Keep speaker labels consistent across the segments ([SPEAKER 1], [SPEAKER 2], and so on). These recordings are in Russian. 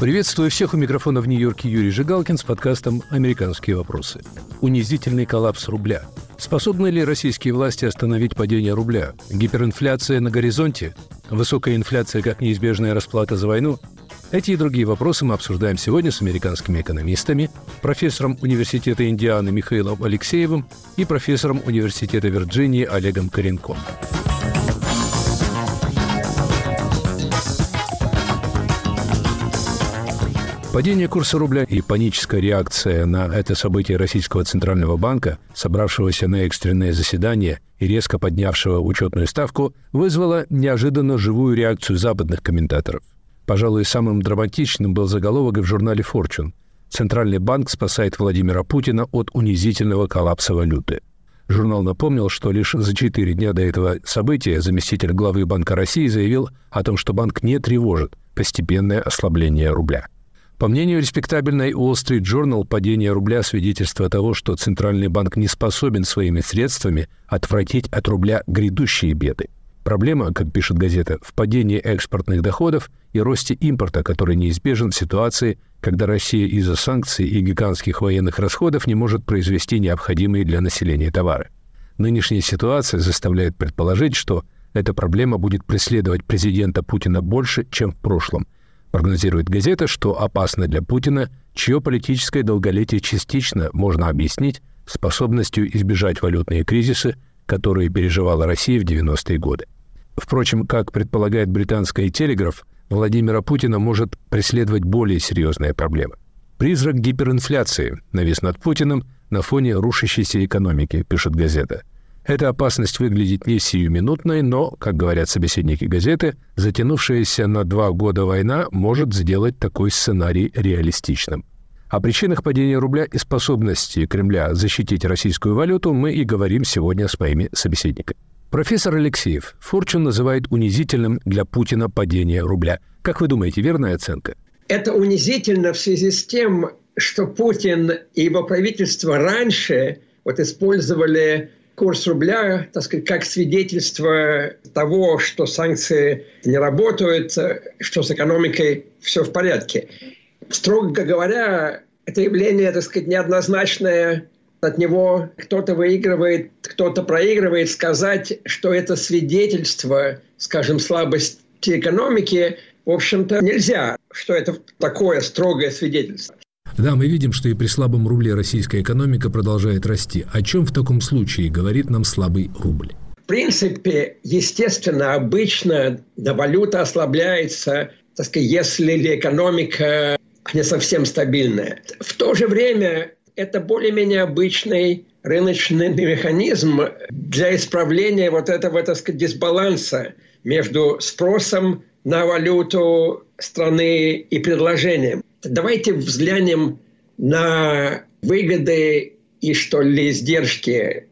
[SPEAKER 1] Приветствую всех у микрофона в Нью-Йорке Юрий Жигалкин с подкастом «Американские вопросы». Унизительный коллапс рубля. Способны ли российские власти остановить падение рубля? Гиперинфляция на горизонте? Высокая инфляция как неизбежная расплата за войну? Эти и другие вопросы мы обсуждаем сегодня с американскими экономистами, профессором Университета Индианы Михаилом Алексеевым и профессором Университета Вирджинии Олегом Коренком. Падение курса рубля и паническая реакция на это событие Российского Центрального банка, собравшегося на экстренное заседание и резко поднявшего учетную ставку, вызвало неожиданно живую реакцию западных комментаторов. Пожалуй, самым драматичным был заголовок в журнале Fortune. Центральный банк спасает Владимира Путина от унизительного коллапса валюты. Журнал напомнил, что лишь за четыре дня до этого события заместитель главы Банка России заявил о том, что банк не тревожит постепенное ослабление рубля – по мнению респектабельной Wall Street Journal, падение рубля – свидетельство того, что Центральный банк не способен своими средствами отвратить от рубля грядущие беды. Проблема, как пишет газета, в падении экспортных доходов и росте импорта, который неизбежен в ситуации, когда Россия из-за санкций и гигантских военных расходов не может произвести необходимые для населения товары. Нынешняя ситуация заставляет предположить, что эта проблема будет преследовать президента Путина больше, чем в прошлом – Прогнозирует газета, что опасно для Путина, чье политическое долголетие частично можно объяснить способностью избежать валютные кризисы, которые переживала Россия в 90-е годы. Впрочем, как предполагает британская «Телеграф», Владимира Путина может преследовать более серьезная проблема. Призрак гиперинфляции навис над Путиным на фоне рушащейся экономики, пишет газета – эта опасность выглядит не сиюминутной, но, как говорят собеседники газеты, затянувшаяся на два года война может сделать такой сценарий реалистичным. О причинах падения рубля и способности Кремля защитить российскую валюту мы и говорим сегодня с моими собеседниками. Профессор Алексеев, Форчун называет унизительным для Путина падение рубля. Как вы думаете, верная оценка?
[SPEAKER 2] Это унизительно в связи с тем, что Путин и его правительство раньше вот использовали курс рубля, так сказать, как свидетельство того, что санкции не работают, что с экономикой все в порядке. Строго говоря, это явление, так сказать, неоднозначное. От него кто-то выигрывает, кто-то проигрывает. Сказать, что это свидетельство, скажем, слабости экономики, в общем-то, нельзя, что это такое строгое свидетельство.
[SPEAKER 1] Да, мы видим, что и при слабом рубле российская экономика продолжает расти. О чем в таком случае говорит нам слабый рубль?
[SPEAKER 2] В принципе, естественно, обычно да, валюта ослабляется, так сказать, если экономика не совсем стабильная. В то же время это более-менее обычный рыночный механизм для исправления вот этого, так сказать, дисбаланса между спросом на валюту страны и предложением. Давайте взглянем на выгоды и, что ли, издержки.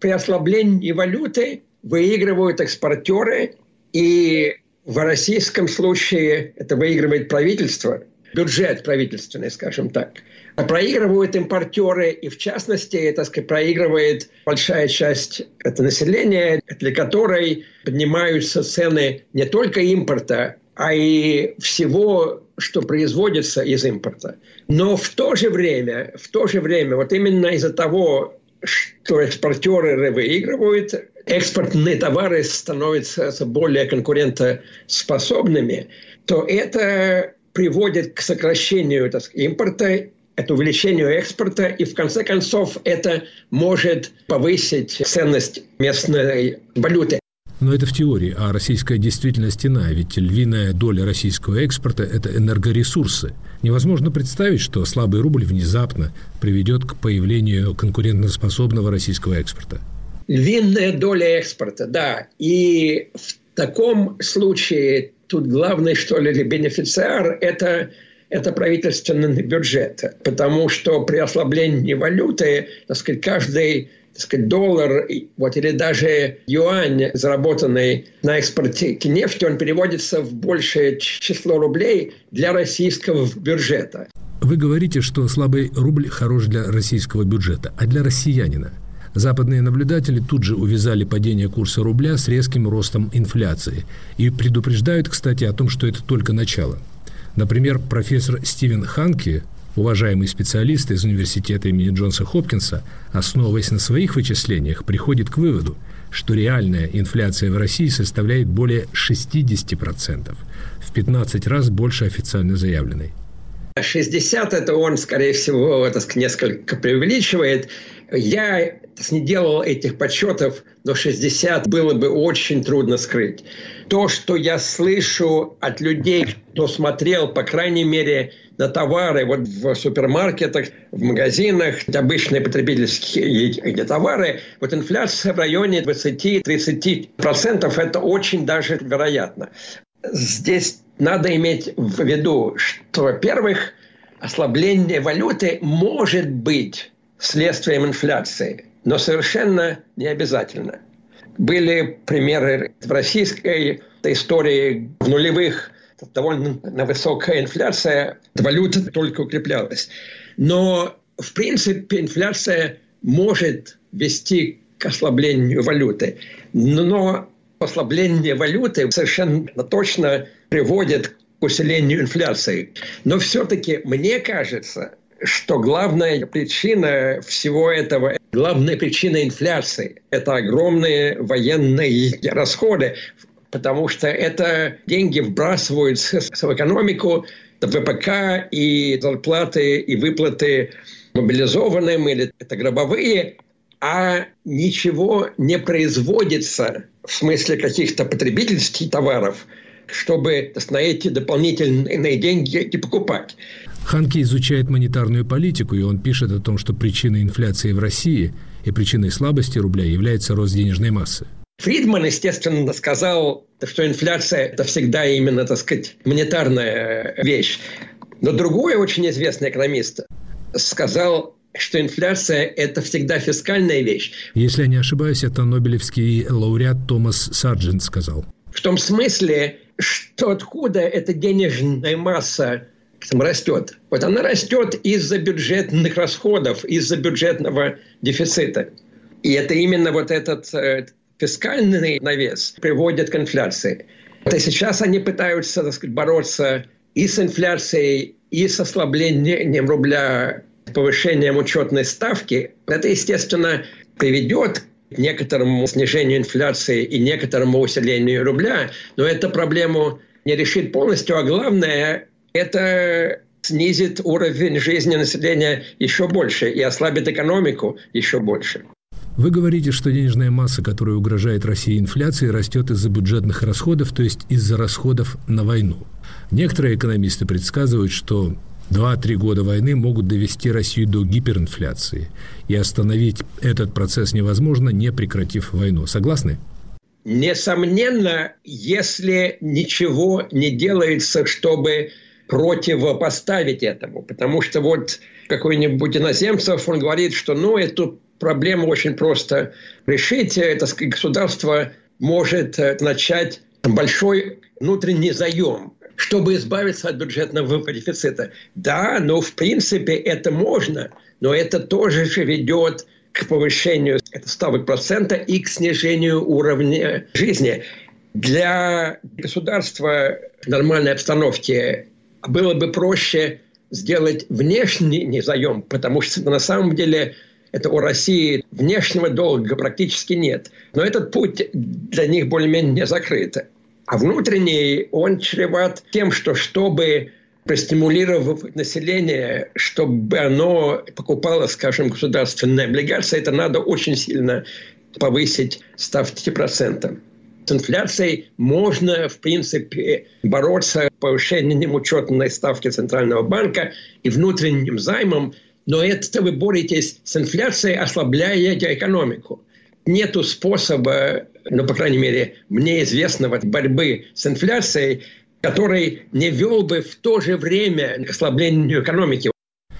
[SPEAKER 2] При ослаблении валюты выигрывают экспортеры, и в российском случае это выигрывает правительство, бюджет правительственный, скажем так. А проигрывают импортеры, и в частности, это сказать, проигрывает большая часть это населения, для которой поднимаются цены не только импорта, а и всего, что производится из импорта. Но в то же время, в то же время, вот именно из-за того, что экспортеры выигрывают, экспортные товары становятся более конкурентоспособными, то это приводит к сокращению так импорта, это увеличению экспорта, и в конце концов это может повысить ценность местной валюты.
[SPEAKER 1] Но это в теории, а российская действительность иная, ведь львиная доля российского экспорта – это энергоресурсы. Невозможно представить, что слабый рубль внезапно приведет к появлению конкурентоспособного российского экспорта.
[SPEAKER 2] Львиная доля экспорта, да. И в таком случае тут главный, что ли, бенефициар – это это правительственный бюджет, потому что при ослаблении валюты, так сказать, каждый так сказать, доллар вот, или даже юань, заработанный на экспорте нефти, он переводится в большее число рублей для российского бюджета.
[SPEAKER 1] Вы говорите, что слабый рубль хорош для российского бюджета, а для россиянина? Западные наблюдатели тут же увязали падение курса рубля с резким ростом инфляции и предупреждают, кстати, о том, что это только начало. Например, профессор Стивен Ханки, уважаемый специалист из университета имени Джонса Хопкинса, основываясь на своих вычислениях, приходит к выводу, что реальная инфляция в России составляет более 60%, в 15 раз больше официально заявленной.
[SPEAKER 2] 60 это он, скорее всего, это несколько преувеличивает. Я не делал этих подсчетов, но 60 было бы очень трудно скрыть. То, что я слышу от людей, кто смотрел, по крайней мере, на товары вот в супермаркетах, в магазинах, обычные потребительские товары, вот инфляция в районе 20-30%, это очень даже вероятно. Здесь надо иметь в виду, что, во-первых, ослабление валюты может быть следствием инфляции, но совершенно не обязательно. Были примеры в российской истории в нулевых довольно высокая инфляция, валюта только укреплялась. Но, в принципе, инфляция может вести к ослаблению валюты. Но ослабление валюты совершенно точно приводит к усилению инфляции. Но все-таки мне кажется, что главная причина всего этого, главная причина инфляции – это огромные военные расходы, потому что это деньги вбрасываются в экономику, ВПК и зарплаты и выплаты мобилизованным или это гробовые, а ничего не производится в смысле каких-то потребительских товаров, чтобы на эти дополнительные деньги не покупать.
[SPEAKER 1] Ханки изучает монетарную политику, и он пишет о том, что причиной инфляции в России и причиной слабости рубля является рост денежной массы.
[SPEAKER 2] Фридман, естественно, сказал, что инфляция – это всегда именно, так сказать, монетарная вещь. Но другой очень известный экономист сказал, что инфляция – это всегда фискальная вещь.
[SPEAKER 1] Если я не ошибаюсь, это Нобелевский лауреат Томас Сарджент сказал.
[SPEAKER 2] В том смысле, что откуда эта денежная масса растет. Вот она растет из-за бюджетных расходов, из-за бюджетного дефицита. И это именно вот этот э, фискальный навес приводит к инфляции. И сейчас они пытаются так сказать, бороться и с инфляцией, и с ослаблением рубля, повышением учетной ставки. Это, естественно, приведет к некоторому снижению инфляции и некоторому усилению рубля, но эту проблему не решит полностью, а главное это снизит уровень жизни населения еще больше и ослабит экономику еще больше.
[SPEAKER 1] Вы говорите, что денежная масса, которая угрожает России инфляцией, растет из-за бюджетных расходов, то есть из-за расходов на войну. Некоторые экономисты предсказывают, что 2-3 года войны могут довести Россию до гиперинфляции. И остановить этот процесс невозможно, не прекратив войну. Согласны?
[SPEAKER 2] Несомненно, если ничего не делается, чтобы противопоставить этому. Потому что вот какой-нибудь иноземцев, он говорит, что ну, эту проблему очень просто решить. Это государство может э, начать большой внутренний заем, чтобы избавиться от бюджетного дефицита. Да, но в принципе это можно, но это тоже же ведет к повышению ставок процента и к снижению уровня жизни. Для государства в нормальной обстановке было бы проще сделать внешний заем, потому что на самом деле это у России внешнего долга практически нет. Но этот путь для них более-менее закрыт. А внутренний, он чреват тем, что чтобы простимулировать население, чтобы оно покупало, скажем, государственные облигации, это надо очень сильно повысить ставки процента. С инфляцией можно, в принципе, бороться повышением учетной ставки Центрального банка и внутренним займом, но это вы боретесь с инфляцией, ослабляя экономику. Нету способа, ну, по крайней мере, мне известного борьбы с инфляцией, который не вел бы в то же время к ослаблению экономики.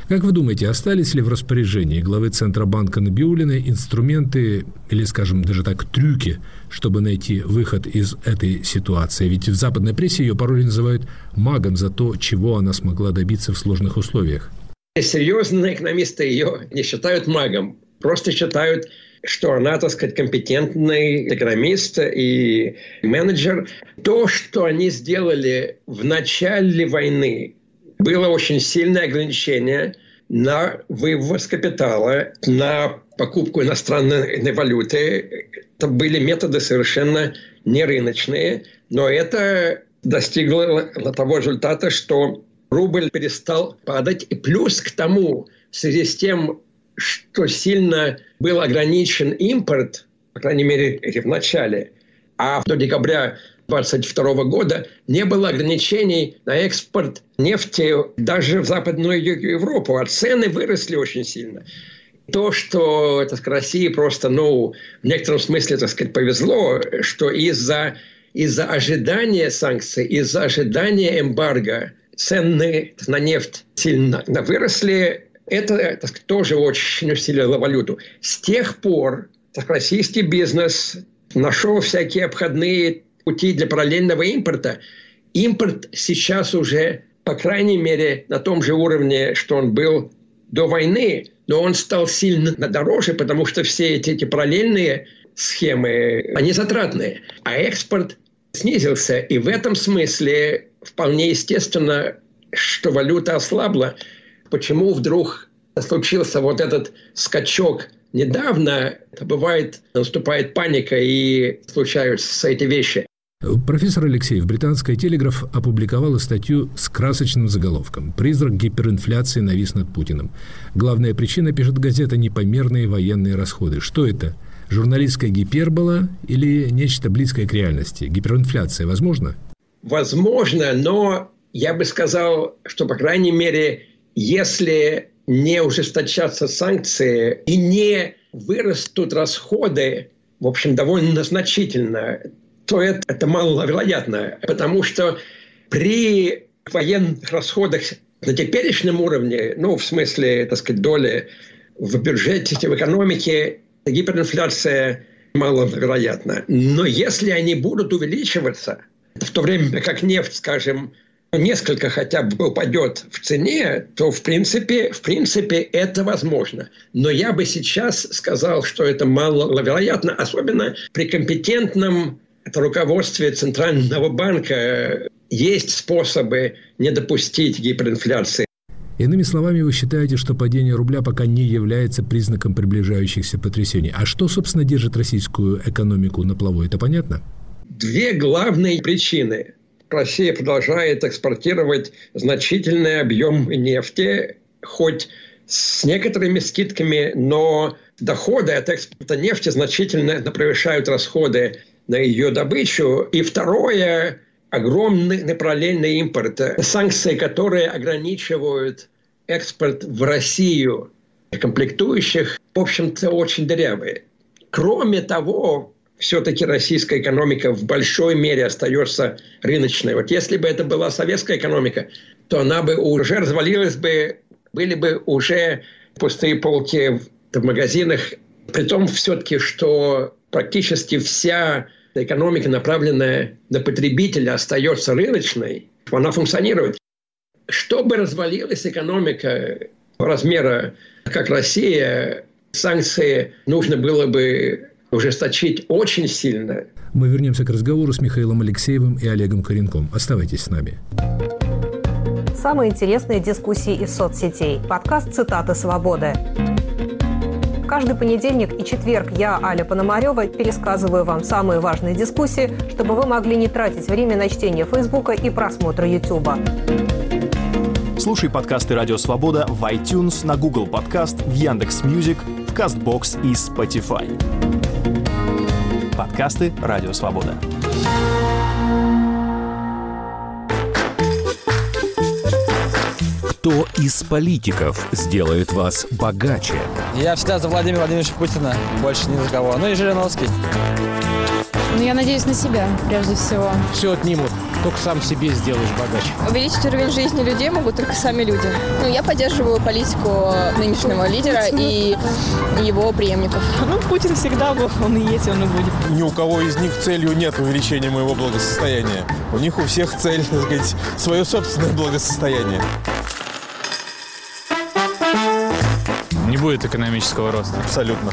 [SPEAKER 1] Как вы думаете, остались ли в распоряжении главы Центробанка Набиулиной инструменты или, скажем, даже так, трюки, чтобы найти выход из этой ситуации? Ведь в западной прессе ее порой называют магом за то, чего она смогла добиться в сложных условиях.
[SPEAKER 2] Серьезные экономисты ее не считают магом, просто считают что она, так сказать, компетентный экономист и менеджер. То, что они сделали в начале войны, было очень сильное ограничение на вывоз капитала, на покупку иностранной валюты. Это были методы совершенно не рыночные, но это достигло того результата, что рубль перестал падать. И плюс к тому, в связи с тем, что сильно был ограничен импорт, по крайней мере, в начале, а до декабря 2022 года не было ограничений на экспорт нефти даже в Западную Европу, а цены выросли очень сильно. То, что так сказать, России просто, ну, в некотором смысле, так сказать, повезло, что из-за из-за ожидания санкций, из-за ожидания эмбарго цены на нефть сильно выросли. Это так тоже очень усилило валюту. С тех пор так, российский бизнес нашел всякие обходные пути для параллельного импорта. Импорт сейчас уже, по крайней мере, на том же уровне, что он был до войны, но он стал сильно дороже, потому что все эти, эти параллельные схемы, они затратные. А экспорт снизился. И в этом смысле вполне естественно, что валюта ослабла. Почему вдруг случился вот этот скачок недавно? Это бывает, наступает паника и случаются эти вещи.
[SPEAKER 1] Профессор Алексеев, британская телеграф опубликовала статью с красочным заголовком «Призрак гиперинфляции навис над Путиным». Главная причина, пишет газета, непомерные военные расходы. Что это? Журналистская гипербола или нечто близкое к реальности? Гиперинфляция возможно?
[SPEAKER 2] Возможно, но я бы сказал, что, по крайней мере, если не ужесточатся санкции и не вырастут расходы, в общем, довольно значительно, то это, это маловероятно, потому что при военных расходах на теперешнем уровне, ну, в смысле, так сказать, доли в бюджете, в экономике, гиперинфляция маловероятна. Но если они будут увеличиваться, в то время как нефть, скажем, несколько хотя бы упадет в цене, то в принципе, в принципе это возможно. Но я бы сейчас сказал, что это маловероятно, особенно при компетентном руководстве Центрального банка есть способы не допустить гиперинфляции.
[SPEAKER 1] Иными словами, вы считаете, что падение рубля пока не является признаком приближающихся потрясений. А что, собственно, держит российскую экономику на плаву? Это понятно?
[SPEAKER 2] Две главные причины. Россия продолжает экспортировать значительный объем нефти, хоть с некоторыми скидками, но доходы от экспорта нефти значительно превышают расходы на ее добычу. И второе, огромный параллельный импорт. Санкции, которые ограничивают экспорт в Россию комплектующих, в общем-то, очень дырявые. Кроме того, все-таки российская экономика в большой мере остается рыночной. Вот если бы это была советская экономика, то она бы уже развалилась бы, были бы уже пустые полки в магазинах. При том все-таки, что практически вся экономика, направленная на потребителя, остается рыночной, она функционирует. Чтобы развалилась экономика размера, как Россия, санкции нужно было бы ужесточить очень сильно.
[SPEAKER 1] Мы вернемся к разговору с Михаилом Алексеевым и Олегом Коренком. Оставайтесь с нами.
[SPEAKER 3] Самые интересные дискуссии из соцсетей. Подкаст «Цитаты свободы». Каждый понедельник и четверг я, Аля Пономарева, пересказываю вам самые важные дискуссии, чтобы вы могли не тратить время на чтение Фейсбука и просмотра Ютуба.
[SPEAKER 4] Слушай подкасты «Радио Свобода» в iTunes, на Google Podcast, в Яндекс Music, в Castbox и Spotify. Подкасты «Радио Свобода».
[SPEAKER 5] Кто из политиков сделает вас богаче?
[SPEAKER 6] Я всегда за Владимира Владимировича Путина, больше ни за кого. Ну и Жириновский.
[SPEAKER 7] Ну, я надеюсь на себя, прежде всего.
[SPEAKER 8] Все отнимут, только сам себе сделаешь богаче.
[SPEAKER 9] Увеличить уровень жизни людей могут только сами люди. Ну, я поддерживаю политику нынешнего лидера и его преемников.
[SPEAKER 10] Ну, Путин всегда был, он и есть, он и будет.
[SPEAKER 11] Ни у кого из них целью нет увеличения моего благосостояния. У них у всех цель, так сказать, свое собственное благосостояние.
[SPEAKER 12] Не будет экономического роста.
[SPEAKER 11] Абсолютно.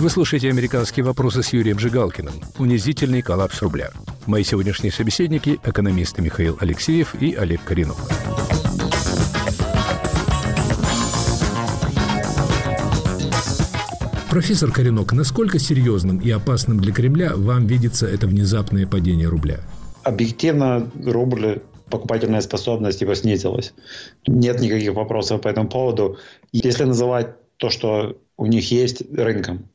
[SPEAKER 1] Вы слушаете «Американские вопросы» с Юрием Жигалкиным. Унизительный коллапс рубля. Мои сегодняшние собеседники – экономисты Михаил Алексеев и Олег Коренов. Профессор Коренок, насколько серьезным и опасным для Кремля вам видится это внезапное падение рубля?
[SPEAKER 13] Объективно рубль покупательная способность его снизилась. Нет никаких вопросов по этому поводу. Если называть то, что у них есть рынком,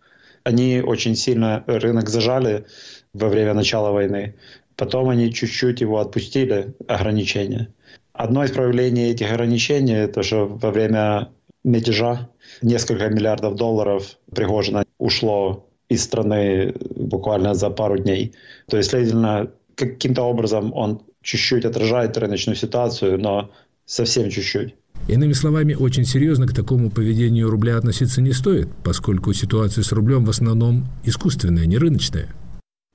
[SPEAKER 13] они очень сильно рынок зажали во время начала войны. Потом они чуть-чуть его отпустили, ограничения. Одно из проявлений этих ограничений – это что во время мятежа несколько миллиардов долларов Пригожина ушло из страны буквально за пару дней. То есть, следовательно, каким-то образом он чуть-чуть отражает рыночную ситуацию, но совсем чуть-чуть.
[SPEAKER 1] Иными словами, очень серьезно к такому поведению рубля относиться не стоит, поскольку ситуация с рублем в основном искусственная, не рыночная.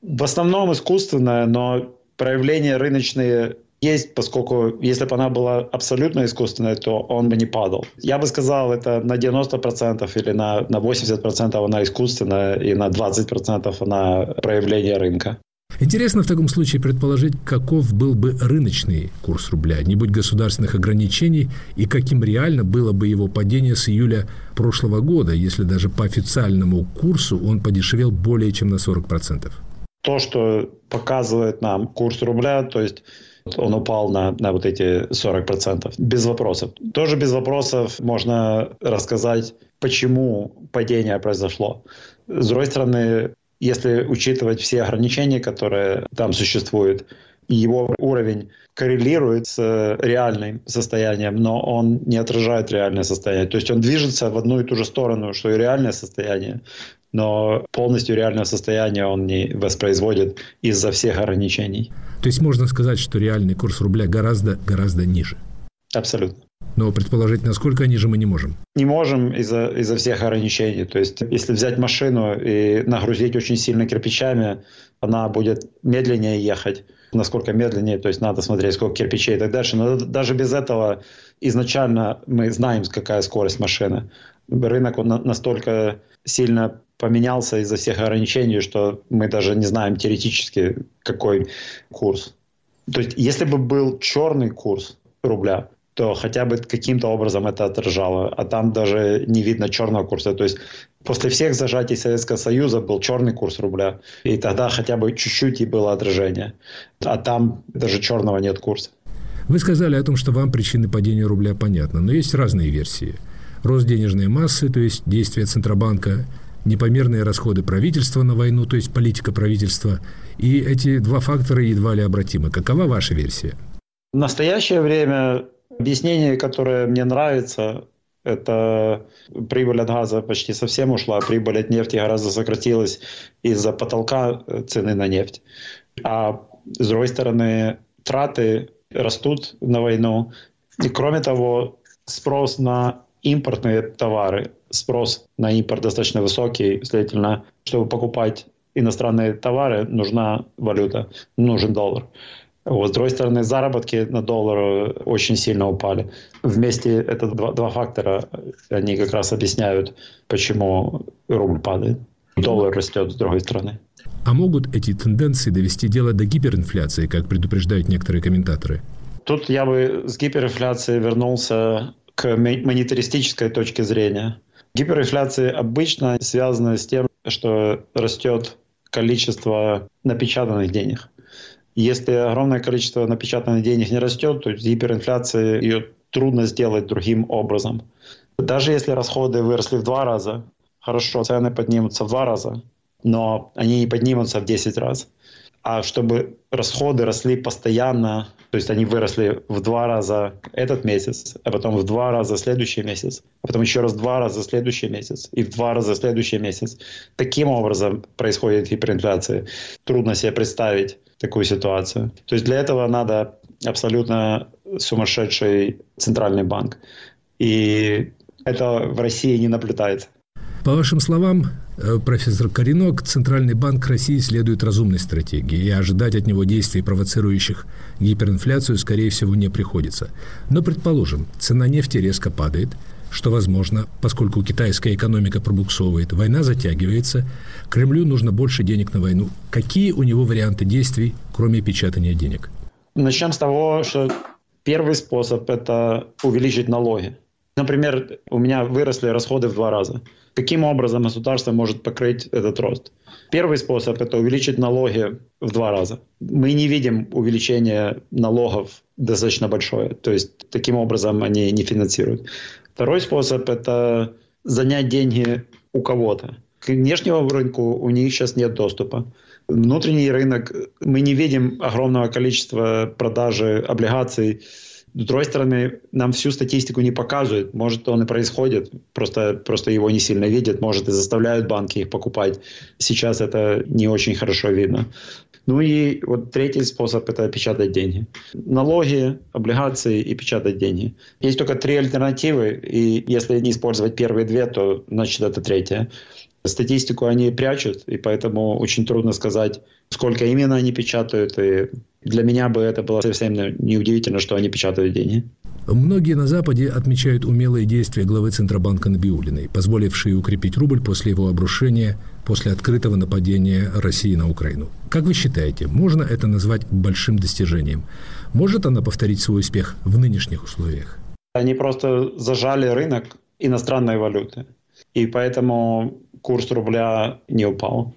[SPEAKER 13] В основном искусственная, но проявления рыночные есть, поскольку если бы она была абсолютно искусственной, то он бы не падал. Я бы сказал, это на 90% или на, на 80% она искусственная, и на 20% она проявление рынка.
[SPEAKER 1] Интересно в таком случае предположить, каков был бы рыночный курс рубля, не будь государственных ограничений, и каким реально было бы его падение с июля прошлого года, если даже по официальному курсу он подешевел более чем на 40%.
[SPEAKER 13] То, что показывает нам курс рубля, то есть он упал на, на вот эти 40%. Без вопросов. Тоже без вопросов можно рассказать, почему падение произошло. С другой стороны, если учитывать все ограничения, которые там существуют, его уровень коррелирует с реальным состоянием, но он не отражает реальное состояние. То есть он движется в одну и ту же сторону, что и реальное состояние, но полностью реальное состояние он не воспроизводит из-за всех ограничений.
[SPEAKER 1] То есть можно сказать, что реальный курс рубля гораздо-гораздо ниже?
[SPEAKER 13] Абсолютно.
[SPEAKER 1] Но предположить, насколько ниже мы не можем.
[SPEAKER 13] Не можем из-за из всех ограничений. То есть, если взять машину и нагрузить очень сильно кирпичами, она будет медленнее ехать. Насколько медленнее, то есть надо смотреть, сколько кирпичей и так дальше. Но даже без этого изначально мы знаем, какая скорость машины. Рынок он настолько сильно поменялся из-за всех ограничений, что мы даже не знаем теоретически, какой курс. То есть, если бы был черный курс рубля, то хотя бы каким-то образом это отражало. А там даже не видно черного курса. То есть после всех зажатий Советского Союза был черный курс рубля. И тогда хотя бы чуть-чуть и было отражение. А там даже черного нет курса.
[SPEAKER 1] Вы сказали о том, что вам причины падения рубля понятны, но есть разные версии. Рост денежной массы, то есть действия Центробанка, непомерные расходы правительства на войну, то есть политика правительства, и эти два фактора едва ли обратимы. Какова ваша версия?
[SPEAKER 13] В настоящее время Объяснение, которое мне нравится, это прибыль от газа почти совсем ушла, прибыль от нефти гораздо сократилась из-за потолка цены на нефть. А с другой стороны, траты растут на войну. И кроме того, спрос на импортные товары, спрос на импорт достаточно высокий, следовательно, чтобы покупать иностранные товары, нужна валюта, нужен доллар. Вот, с другой стороны, заработки на доллар очень сильно упали. Вместе это два, два фактора, они как раз объясняют, почему рубль падает. Доллар растет с другой стороны.
[SPEAKER 1] А могут эти тенденции довести дело до гиперинфляции, как предупреждают некоторые комментаторы?
[SPEAKER 13] Тут я бы с гиперинфляцией вернулся к монетаристической точке зрения. Гиперинфляция обычно связана с тем, что растет количество напечатанных денег. Если огромное количество напечатанных денег не растет, то гиперинфляция ее трудно сделать другим образом. Даже если расходы выросли в два раза, хорошо, цены поднимутся в два раза, но они не поднимутся в 10 раз. А чтобы расходы росли постоянно, то есть они выросли в два раза этот месяц, а потом в два раза следующий месяц, а потом еще раз в два раза следующий месяц и в два раза следующий месяц. Таким образом происходит гиперинфляция. Трудно себе представить такую ситуацию. То есть для этого надо абсолютно сумасшедший центральный банк. И это в России не наблюдается.
[SPEAKER 1] По вашим словам, э, профессор Коренок, Центральный банк России следует разумной стратегии, и ожидать от него действий, провоцирующих гиперинфляцию, скорее всего, не приходится. Но, предположим, цена нефти резко падает, что возможно, поскольку китайская экономика пробуксовывает, война затягивается, Кремлю нужно больше денег на войну. Какие у него варианты действий, кроме печатания денег?
[SPEAKER 13] Начнем с того, что первый способ – это увеличить налоги. Например, у меня выросли расходы в два раза. Каким образом государство может покрыть этот рост? Первый способ – это увеличить налоги в два раза. Мы не видим увеличения налогов достаточно большое. То есть таким образом они не финансируют. Второй способ – это занять деньги у кого-то. К внешнему рынку у них сейчас нет доступа. Внутренний рынок, мы не видим огромного количества продажи облигаций с другой стороны, нам всю статистику не показывают. Может, он и происходит, просто, просто его не сильно видят, может, и заставляют банки их покупать. Сейчас это не очень хорошо видно. Ну и вот третий способ – это печатать деньги. Налоги, облигации и печатать деньги. Есть только три альтернативы, и если не использовать первые две, то значит это третья. Статистику они прячут, и поэтому очень трудно сказать, сколько именно они печатают. И для меня бы это было совсем неудивительно, что они печатают деньги.
[SPEAKER 1] Многие на Западе отмечают умелые действия главы Центробанка Набиулиной, позволившие укрепить рубль после его обрушения, после открытого нападения России на Украину. Как вы считаете, можно это назвать большим достижением? Может она повторить свой успех в нынешних условиях?
[SPEAKER 13] Они просто зажали рынок иностранной валюты. И поэтому курс рубля не упал.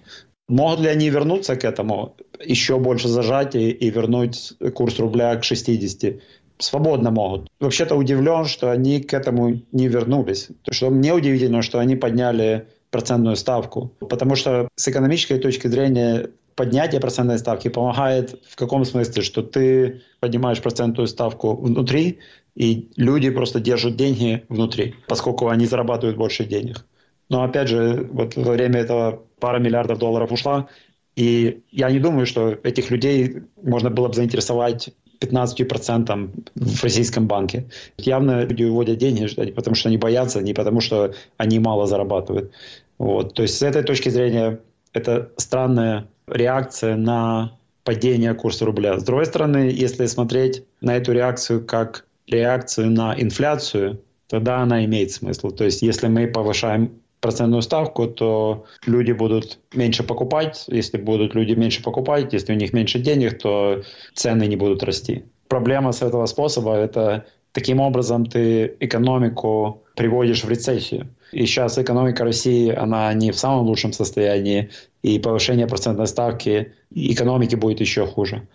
[SPEAKER 13] Могут ли они вернуться к этому, еще больше зажать и, и вернуть курс рубля к 60? Свободно могут. Вообще-то удивлен, что они к этому не вернулись. Что мне удивительно, что они подняли процентную ставку. Потому что с экономической точки зрения поднятие процентной ставки помогает в каком смысле, что ты поднимаешь процентную ставку внутри, и люди просто держат деньги внутри, поскольку они зарабатывают больше денег. Но опять же, вот во время этого пара миллиардов долларов ушла, и я не думаю, что этих людей можно было бы заинтересовать 15% в российском банке. Явно люди выводят деньги, потому что они боятся, не потому что они мало зарабатывают. Вот. То есть с этой точки зрения это странная реакция на падение курса рубля. С другой стороны, если смотреть на эту реакцию как реакцию на инфляцию, тогда она имеет смысл. То есть если мы повышаем процентную ставку, то люди будут меньше покупать. Если будут люди меньше покупать, если у них меньше денег, то цены не будут расти. Проблема с этого способа – это таким образом ты экономику приводишь в рецессию. И сейчас экономика России, она не в самом лучшем состоянии, и повышение процентной ставки экономики будет еще хуже.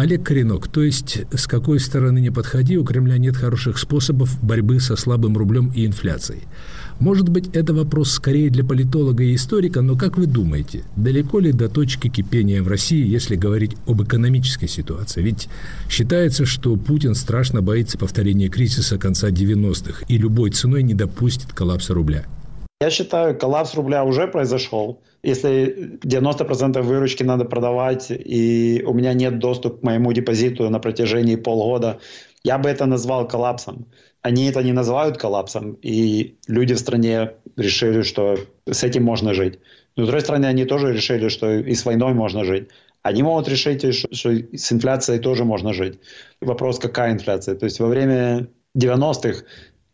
[SPEAKER 1] Олег Коренок, то есть с какой стороны не подходи, у Кремля нет хороших способов борьбы со слабым рублем и инфляцией. Может быть, это вопрос скорее для политолога и историка, но как вы думаете, далеко ли до точки кипения в России, если говорить об экономической ситуации? Ведь считается, что Путин страшно боится повторения кризиса конца 90-х и любой ценой не допустит коллапса рубля.
[SPEAKER 13] Я считаю, коллапс рубля уже произошел. Если 90% выручки надо продавать, и у меня нет доступа к моему депозиту на протяжении полгода, я бы это назвал коллапсом. Они это не называют коллапсом, и люди в стране решили, что с этим можно жить. Но с другой стороны, они тоже решили, что и с войной можно жить. Они могут решить, что с инфляцией тоже можно жить. Вопрос, какая инфляция. То есть во время 90-х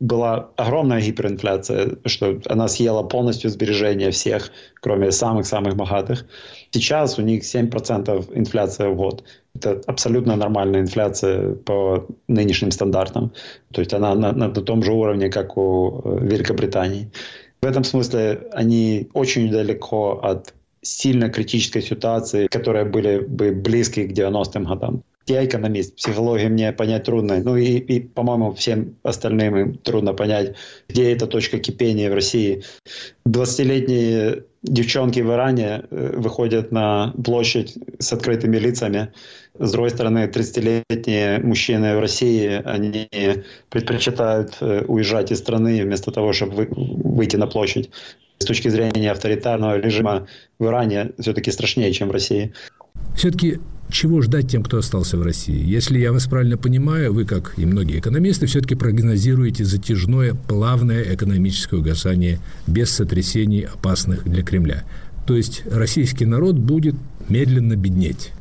[SPEAKER 13] была огромная гиперинфляция, что она съела полностью сбережения всех, кроме самых-самых богатых. Сейчас у них 7% инфляция в год. Это абсолютно нормальная инфляция по нынешним стандартам. То есть она на, на том же уровне, как у э, Великобритании. В этом смысле они очень далеко от сильно критической ситуации, которые были бы близки к 90-м годам. Я экономист, психологию мне понять трудно. Ну и, и по-моему, всем остальным им трудно понять, где эта точка кипения в России. 20-летние девчонки в Иране выходят на площадь с открытыми лицами. С другой стороны, 30-летние мужчины в России, они предпочитают уезжать из страны вместо того, чтобы выйти на площадь. С точки зрения авторитарного режима в Иране все-таки страшнее, чем в России.
[SPEAKER 1] Все-таки чего ждать тем, кто остался в России? Если я вас правильно понимаю, вы, как и многие экономисты, все-таки прогнозируете затяжное, плавное экономическое угасание без сотрясений, опасных для Кремля. То есть российский народ будет медленно беднеть.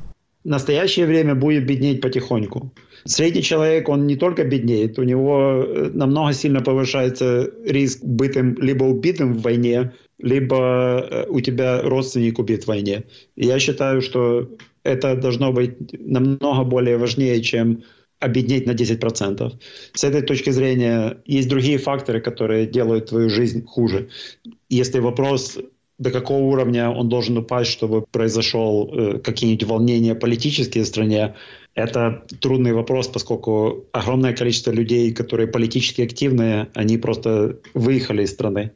[SPEAKER 13] В настоящее время будет беднеть потихоньку. Средний человек, он не только беднеет, у него э, намного сильно повышается риск быть либо убитым в войне, либо э, у тебя родственник убит в войне. Я считаю, что это должно быть намного более важнее, чем обеднеть на 10%. С этой точки зрения есть другие факторы, которые делают твою жизнь хуже. Если вопрос до какого уровня он должен упасть, чтобы произошел э, какие-нибудь волнения политические в стране, это трудный вопрос, поскольку огромное количество людей, которые политически активные, они просто выехали из страны.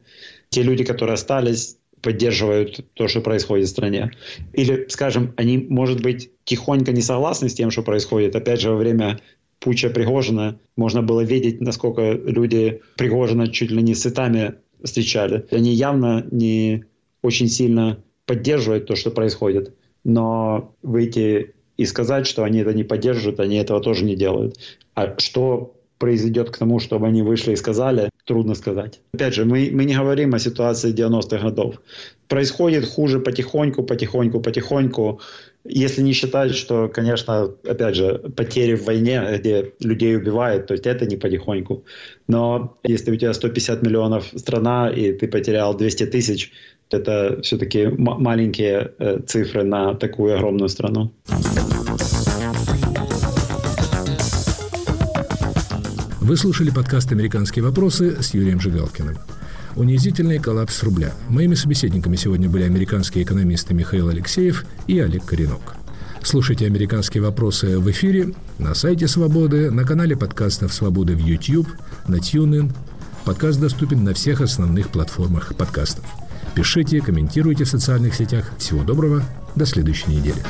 [SPEAKER 13] Те люди, которые остались, поддерживают то, что происходит в стране. Или, скажем, они, может быть, тихонько не согласны с тем, что происходит. Опять же, во время путча Пригожина можно было видеть, насколько люди Пригожина чуть ли не с цветами встречали. Они явно не очень сильно поддерживают то, что происходит. Но выйти и сказать, что они это не поддерживают, они этого тоже не делают. А что произойдет к тому, чтобы они вышли и сказали, трудно сказать. Опять же, мы, мы не говорим о ситуации 90-х годов. Происходит хуже потихоньку, потихоньку, потихоньку. Если не считать, что, конечно, опять же, потери в войне, где людей убивают, то есть это не потихоньку. Но если у тебя 150 миллионов страна, и ты потерял 200 тысяч, это все-таки маленькие э, цифры на такую огромную страну.
[SPEAKER 1] Вы слушали подкаст «Американские вопросы» с Юрием Жигалкиным. Унизительный коллапс рубля. Моими собеседниками сегодня были американские экономисты Михаил Алексеев и Олег Коренок. Слушайте «Американские вопросы» в эфире, на сайте «Свободы», на канале подкастов «Свободы» в YouTube, на TuneIn. Подкаст доступен на всех основных платформах подкастов. Пишите, комментируйте в социальных сетях. Всего доброго. До следующей недели.